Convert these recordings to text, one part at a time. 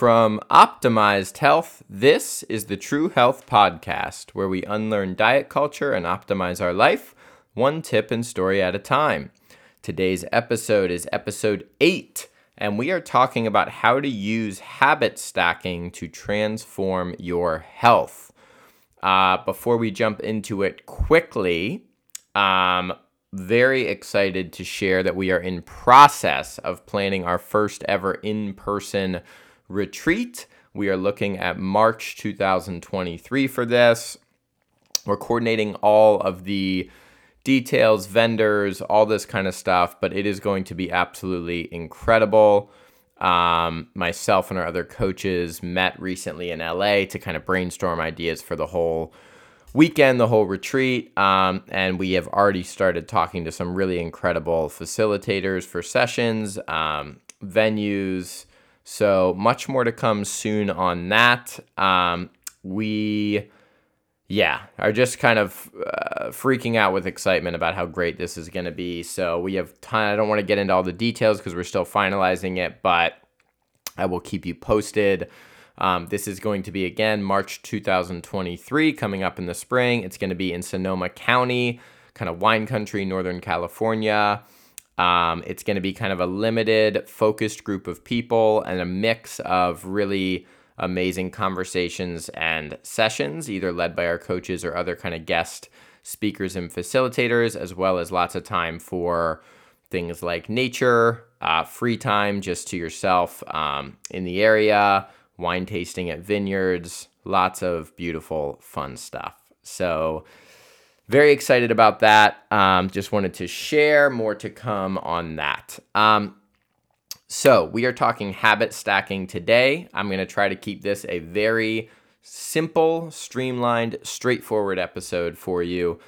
From Optimized Health, this is the True Health Podcast, where we unlearn diet culture and optimize our life, one tip and story at a time. Today's episode is episode 8, and we are talking about how to use habit stacking to transform your health. Uh, before we jump into it quickly, um, very excited to share that we are in process of planning our first ever in-person retreat. We are looking at March 2023 for this. We're coordinating all of the details, vendors, all this kind of stuff, but it is going to be absolutely incredible. Um, myself and our other coaches met recently in LA to kind of brainstorm ideas for the whole weekend, the whole retreat. Um, and we have already started talking to some really incredible facilitators for sessions, um, venues. So much more to come soon on that. Um, we, yeah, are just kind of uh, freaking out with excitement about how great this is going to be. So we have time. I don't want to get into all the details because we're still finalizing it, but I will keep you posted. Um, this is going to be again March 2023, coming up in the spring. It's going to be in Sonoma County, kind of wine country, Northern California. Um, it's going to be kind of a limited, focused group of people and a mix of really amazing conversations and sessions, either led by our coaches or other kind of guest speakers and facilitators, as well as lots of time for things like nature, uh, free time just to yourself um, in the area, wine tasting at vineyards, lots of beautiful, fun stuff. So, very excited about that. Um, just wanted to share more to come on that. Um, so, we are talking habit stacking today. I'm going to try to keep this a very simple, streamlined, straightforward episode for you.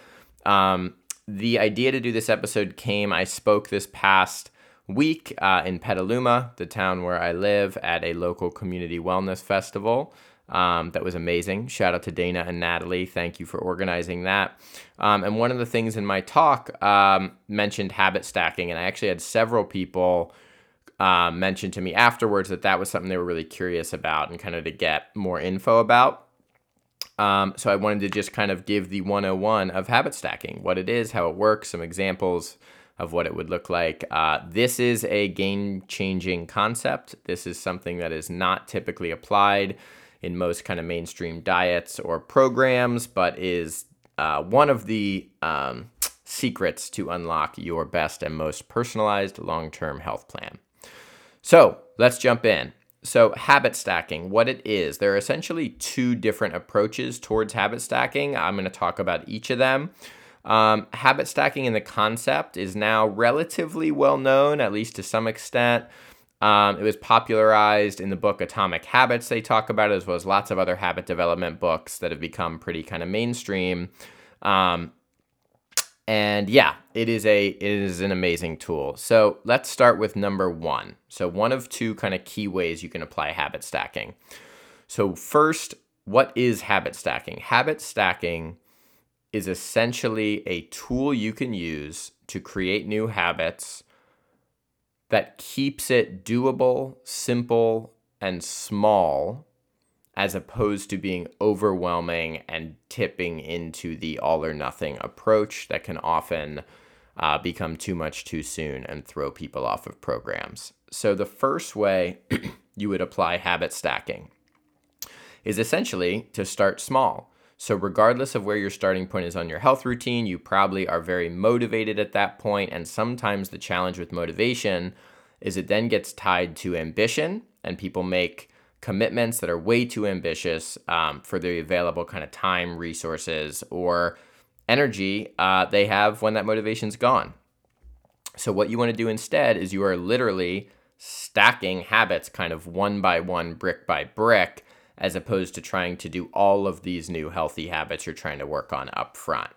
Um, the idea to do this episode came, I spoke this past week uh, in Petaluma, the town where I live, at a local community wellness festival. Um, that was amazing. Shout out to Dana and Natalie. Thank you for organizing that. Um, and one of the things in my talk um, mentioned habit stacking, and I actually had several people uh, mention to me afterwards that that was something they were really curious about and kind of to get more info about. Um, so I wanted to just kind of give the 101 of habit stacking, what it is, how it works, some examples of what it would look like. Uh, this is a game changing concept. This is something that is not typically applied in most kind of mainstream diets or programs, but is uh, one of the um, secrets to unlock your best and most personalized long term health plan. So let's jump in. So, habit stacking, what it is, there are essentially two different approaches towards habit stacking. I'm going to talk about each of them. Um, habit stacking in the concept is now relatively well known, at least to some extent. Um, it was popularized in the book Atomic Habits, they talk about it, as well as lots of other habit development books that have become pretty kind of mainstream. Um, and yeah, it is a it is an amazing tool. So let's start with number one. So one of two kind of key ways you can apply habit stacking. So first, what is habit stacking? Habit stacking is essentially a tool you can use to create new habits that keeps it doable, simple, and small, as opposed to being overwhelming and tipping into the all or nothing approach that can often uh, become too much too soon and throw people off of programs. So, the first way you would apply habit stacking is essentially to start small. So, regardless of where your starting point is on your health routine, you probably are very motivated at that point. And sometimes the challenge with motivation is it then gets tied to ambition, and people make commitments that are way too ambitious um, for the available kind of time, resources, or energy uh, they have when that motivation's gone. So, what you want to do instead is you are literally stacking habits kind of one by one, brick by brick as opposed to trying to do all of these new healthy habits you're trying to work on up front.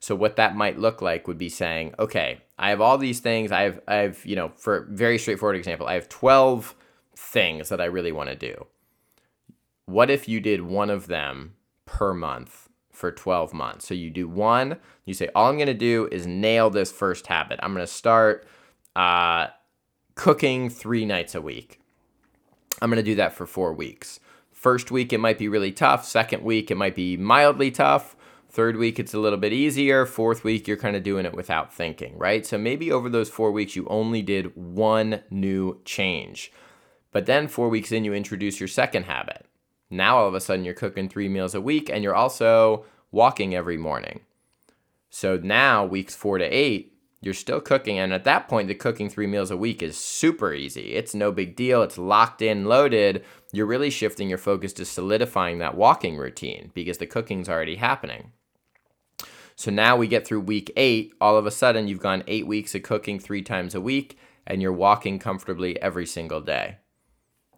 So what that might look like would be saying, okay, I have all these things. I have, I have, you know, for very straightforward example, I have 12 things that I really want to do. What if you did one of them per month for 12 months? So you do one, you say, all I'm going to do is nail this first habit. I'm going to start uh, cooking three nights a week I'm going to do that for four weeks. First week, it might be really tough. Second week, it might be mildly tough. Third week, it's a little bit easier. Fourth week, you're kind of doing it without thinking, right? So maybe over those four weeks, you only did one new change. But then four weeks in, you introduce your second habit. Now all of a sudden, you're cooking three meals a week and you're also walking every morning. So now, weeks four to eight, you're still cooking. And at that point, the cooking three meals a week is super easy. It's no big deal. It's locked in, loaded. You're really shifting your focus to solidifying that walking routine because the cooking's already happening. So now we get through week eight. All of a sudden, you've gone eight weeks of cooking three times a week and you're walking comfortably every single day.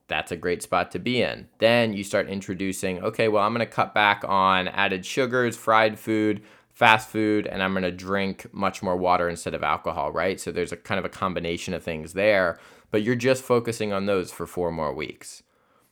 That's a great spot to be in. Then you start introducing, okay, well, I'm going to cut back on added sugars, fried food, fast food and I'm going to drink much more water instead of alcohol, right? So there's a kind of a combination of things there, but you're just focusing on those for four more weeks.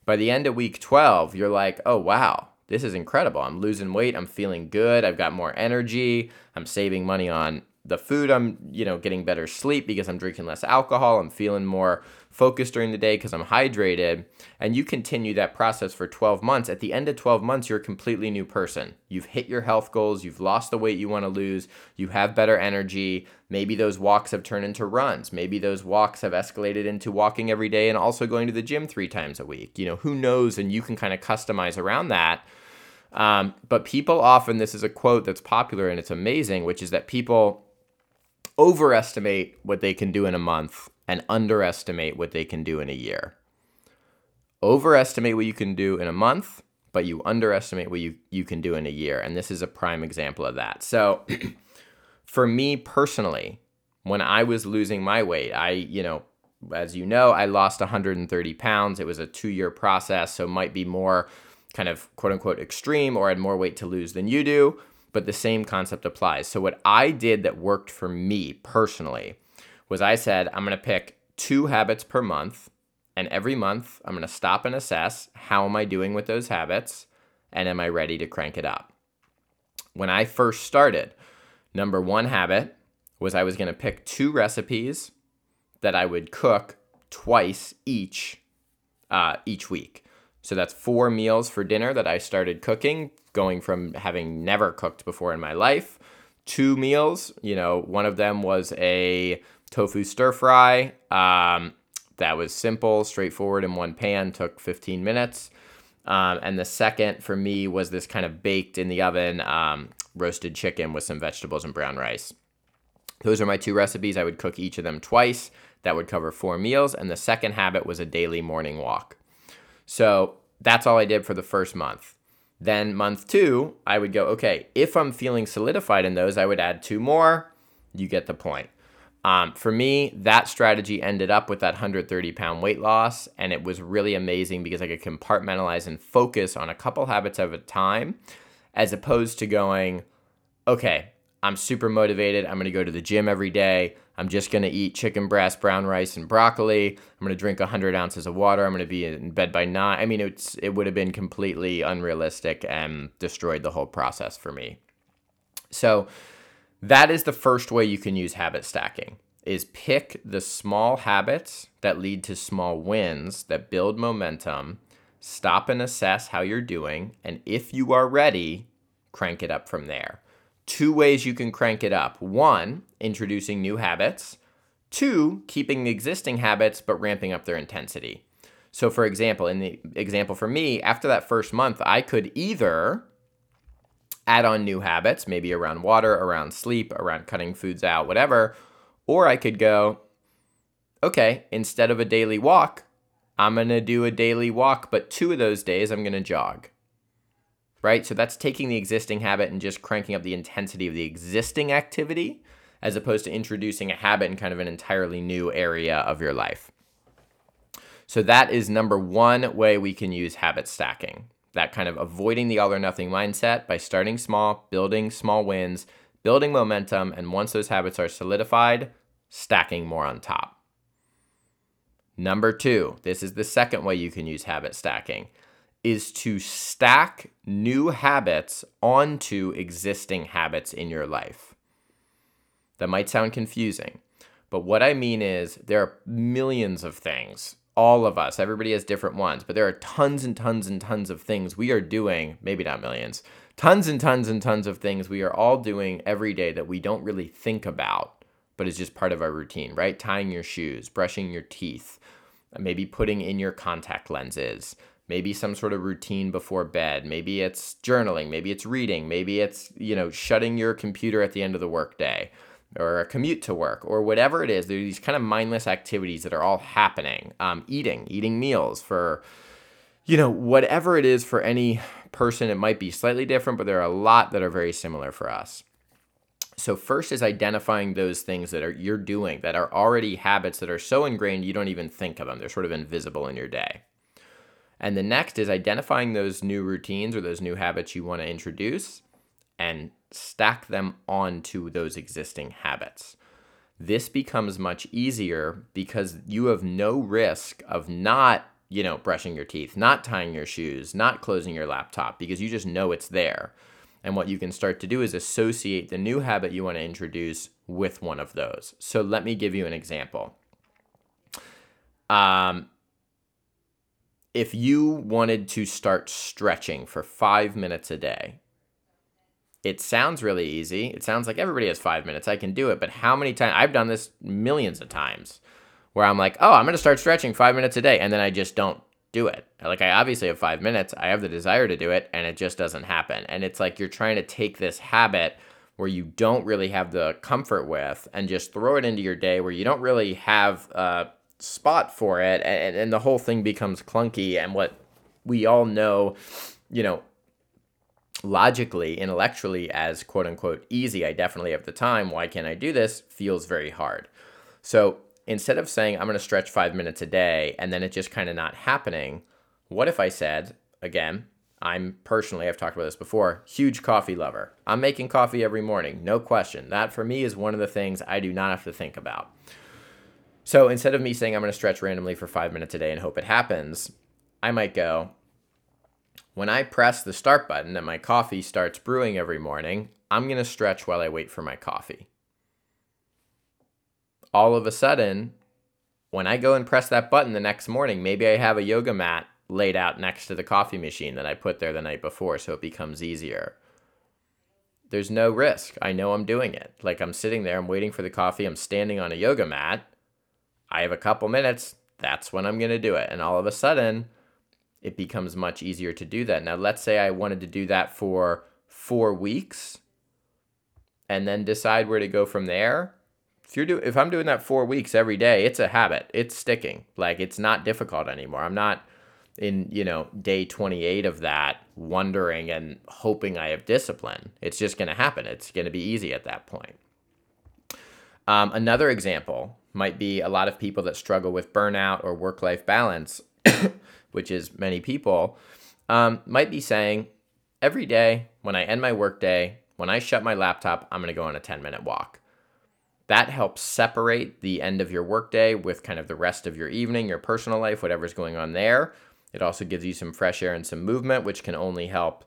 By the end of week 12, you're like, oh, wow, this is incredible. I'm losing weight. I'm feeling good. I've got more energy. I'm saving money on the food. I'm, you know, getting better sleep because I'm drinking less alcohol. I'm feeling more focused during the day because I'm hydrated, and you continue that process for 12 months, at the end of 12 months, you're a completely new person. You've hit your health goals, you've lost the weight you want to lose, you have better energy. Maybe those walks have turned into runs. Maybe those walks have escalated into walking every day and also going to the gym three times a week. You know, who knows? And you can kind of customize around that. Um, but people often, this is a quote that's popular and it's amazing, which is that people overestimate what they can do in a month and underestimate what they can do in a year. Overestimate what you can do in a month, but you underestimate what you, you can do in a year. And this is a prime example of that. So, for me personally, when I was losing my weight, I, you know, as you know, I lost 130 pounds. It was a two year process, so might be more kind of quote unquote extreme or had more weight to lose than you do, but the same concept applies. So, what I did that worked for me personally was I said, I'm going to pick two habits per month. And every month, I'm going to stop and assess how am I doing with those habits? And am I ready to crank it up? When I first started, number one habit was I was going to pick two recipes that I would cook twice each uh, each week. So that's four meals for dinner that I started cooking, going from having never cooked before in my life. Two meals, you know, one of them was a tofu stir fry. Um, that was simple, straightforward in one pan, took 15 minutes. Um, and the second for me was this kind of baked in the oven um, roasted chicken with some vegetables and brown rice. Those are my two recipes. I would cook each of them twice. That would cover four meals. And the second habit was a daily morning walk. So that's all I did for the first month. Then, month two, I would go, okay, if I'm feeling solidified in those, I would add two more. You get the point. Um, for me, that strategy ended up with that 130 pound weight loss, and it was really amazing because I could compartmentalize and focus on a couple habits at a time, as opposed to going, okay, I'm super motivated. I'm going to go to the gym every day. I'm just going to eat chicken breast, brown rice, and broccoli. I'm going to drink 100 ounces of water. I'm going to be in bed by nine. I mean, it's it would have been completely unrealistic and destroyed the whole process for me. So that is the first way you can use habit stacking is pick the small habits that lead to small wins that build momentum, stop and assess how you're doing, and if you are ready, crank it up from there. Two ways you can crank it up. One, introducing new habits. Two, keeping the existing habits but ramping up their intensity. So, for example, in the example for me, after that first month, I could either add on new habits, maybe around water, around sleep, around cutting foods out, whatever. Or I could go, okay, instead of a daily walk, I'm to do a daily walk, but two of those days I'm to jog. Right? So that's taking the existing habit and just cranking up the intensity of the existing activity as opposed to introducing a habit in kind of an entirely new area of your life. So that is number one way we can use habit stacking that kind of avoiding the all or nothing mindset by starting small, building small wins, building momentum, and once those habits are solidified, stacking more on top. Number two, this is the second way you can use habit stacking, is to stack new habits onto existing habits in your life. That might sound confusing, but what I mean is there are millions of things all of us, everybody has different ones, but there are tons and tons and tons of things we are doing, maybe not millions, tons and tons and tons of things we are all doing every day that we don't really think about, but is just part of our routine, right? Tying your shoes, brushing your teeth, maybe putting in your contact lenses, maybe some sort of routine before bed, maybe it's journaling, maybe it's reading, maybe it's, you know, shutting your computer at the end of the workday or a commute to work or whatever it is. There are these kind of mindless activities that are all happening. Um, eating, eating meals for, you know, whatever it is for any person, it might be slightly different, but there are a lot that are very similar for us. So first is identifying those things that are you're doing that are already habits that are so ingrained you don't even think of them. They're sort of invisible in your day. And the next is identifying those new routines or those new habits you want to introduce and stack them onto those existing habits. This becomes much easier because you have no risk of not, you know, brushing your teeth, not tying your shoes, not closing your laptop because you just know it's there. And what you can start to do is associate the new habit you want to introduce with one of those. So let me give you an example. Um, if you wanted to start stretching for five minutes a day, it sounds really easy. It sounds like everybody has five minutes. I can do it. But how many times? I've done this millions of times where I'm like, oh, I'm going to start stretching five minutes a day. And then I just don't do it. Like, I obviously have five minutes. I have the desire to do it. And it just doesn't happen. And it's like you're trying to take this habit where you don't really have the comfort with and just throw it into your day where you don't really have a spot for it. And, and the whole thing becomes clunky. And what we all know, you know, logically, intellectually, as quote unquote easy, I definitely have the time, why can't I do this, feels very hard. So instead of saying I'm going to stretch five minutes a day and then it just kind of not happening, what if I said, again, I'm personally, I've talked about this before, huge coffee lover. I'm making coffee every morning, no question. That for me is one of the things I do not have to think about. So instead of me saying I'm going to stretch randomly for five minutes a day and hope it happens, I might go, when I press the start button and my coffee starts brewing every morning, I'm going to stretch while I wait for my coffee. All of a sudden, when I go and press that button the next morning, maybe I have a yoga mat laid out next to the coffee machine that I put there the night before so it becomes easier. There's no risk. I know I'm doing it. Like I'm sitting there, I'm waiting for the coffee, I'm standing on a yoga mat. I have a couple minutes. That's when I'm going to do it. And all of a sudden, it becomes much easier to do that. Now, let's say I wanted to do that for four weeks and then decide where to go from there. If you're do if I'm doing that four weeks every day, it's a habit. It's sticking. Like it's not difficult anymore. I'm not in, you know, day 28 of that wondering and hoping I have discipline. It's just going to happen. It's going to be easy at that point. Um, another example might be a lot of people that struggle with burnout or work life balance which is many people, um, might be saying, every day when I end my workday, when I shut my laptop, I'm going to go on a 10 minute walk. That helps separate the end of your workday with kind of the rest of your evening, your personal life, whatever's going on there. It also gives you some fresh air and some movement, which can only help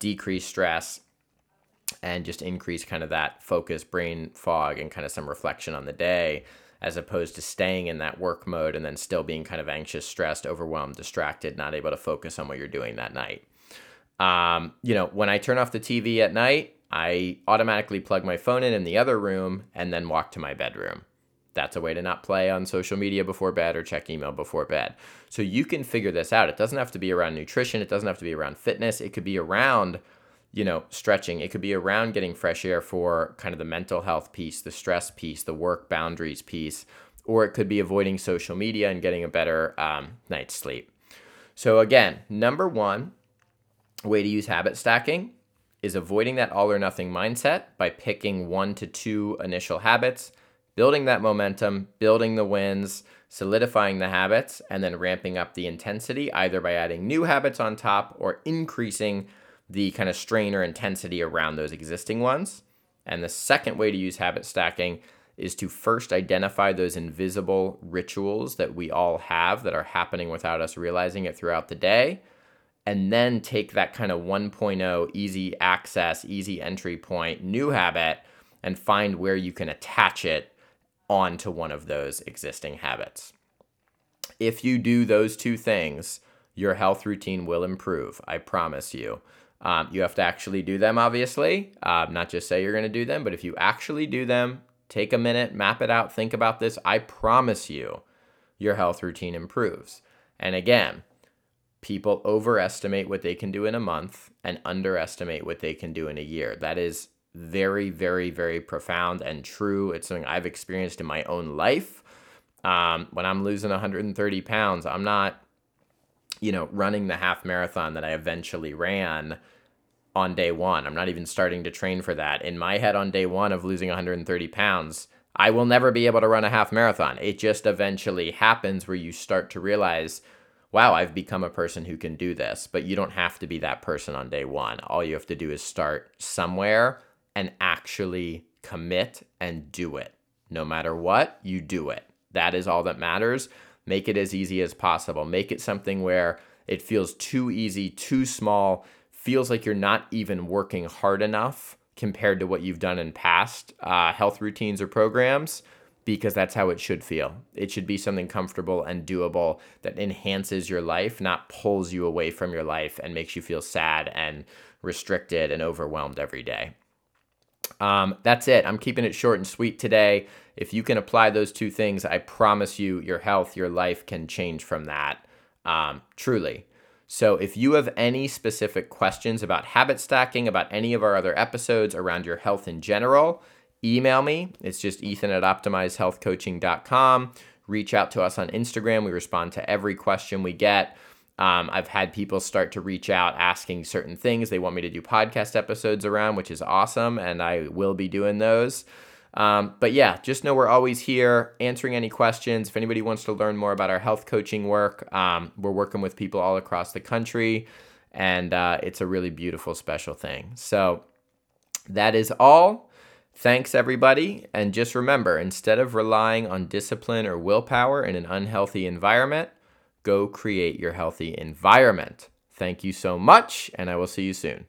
decrease stress and just increase kind of that focus, brain fog, and kind of some reflection on the day as opposed to staying in that work mode and then still being kind of anxious, stressed, overwhelmed, distracted, not able to focus on what you're doing that night. Um, you know, when I turn off the TV at night, I automatically plug my phone in in the other room and then walk to my bedroom. That's a way to not play on social media before bed or check email before bed. So you can figure this out. It doesn't have to be around nutrition, it doesn't have to be around fitness, it could be around you know, stretching. It could be around getting fresh air for kind of the mental health piece, the stress piece, the work boundaries piece, or it could be avoiding social media and getting a better um, night's sleep. So, again, number one way to use habit stacking is avoiding that all or nothing mindset by picking one to two initial habits, building that momentum, building the wins, solidifying the habits, and then ramping up the intensity either by adding new habits on top or increasing the kind of strain or intensity around those existing ones. And the second way to use habit stacking is to first identify those invisible rituals that we all have that are happening without us realizing it throughout the day. And then take that kind of 1.0 easy access, easy entry point, new habit, and find where you can attach it onto one of those existing habits. if you do those two things, your health routine will improve. I promise you. Um, you have to actually do them, obviously, uh, not just say you're going to do them, but if you actually do them, take a minute, map it out, think about this. I promise you, your health routine improves. And again, people overestimate what they can do in a month and underestimate what they can do in a year. That is very, very, very profound and true. It's something I've experienced in my own life. Um, when I'm losing 130 pounds, I'm not, you know, running the half marathon that I eventually ran on day one. I'm not even starting to train for that. In my head, on day one of losing 130 pounds, I will never be able to run a half marathon. It just eventually happens where you start to realize, wow, I've become a person who can do this. But you don't have to be that person on day one. All you have to do is start somewhere and actually commit and do it. No matter what, you do it. That is all that matters. Make it as easy as possible. Make it something where it feels too easy, too small, feels like you're not even working hard enough compared to what you've done in past uh, health routines or programs because that's how it should feel. It should be something comfortable and doable that enhances your life, not pulls you away from your life and makes you feel sad and restricted and overwhelmed every day. Um, that's it. I'm keeping it short and sweet today. If you can apply those two things, I promise you, your health, your life can change from that. Um, truly. So, if you have any specific questions about habit stacking, about any of our other episodes around your health in general, email me. It's just ethan at optimizedhealthcoaching.com. Reach out to us on Instagram. We respond to every question we get. Um, I've had people start to reach out asking certain things they want me to do podcast episodes around, which is awesome, and I will be doing those. Um, but yeah, just know we're always here answering any questions. If anybody wants to learn more about our health coaching work, um, we're working with people all across the country, and uh, it's a really beautiful, special thing. So that is all. Thanks, everybody. And just remember instead of relying on discipline or willpower in an unhealthy environment, go create your healthy environment. Thank you so much, and I will see you soon.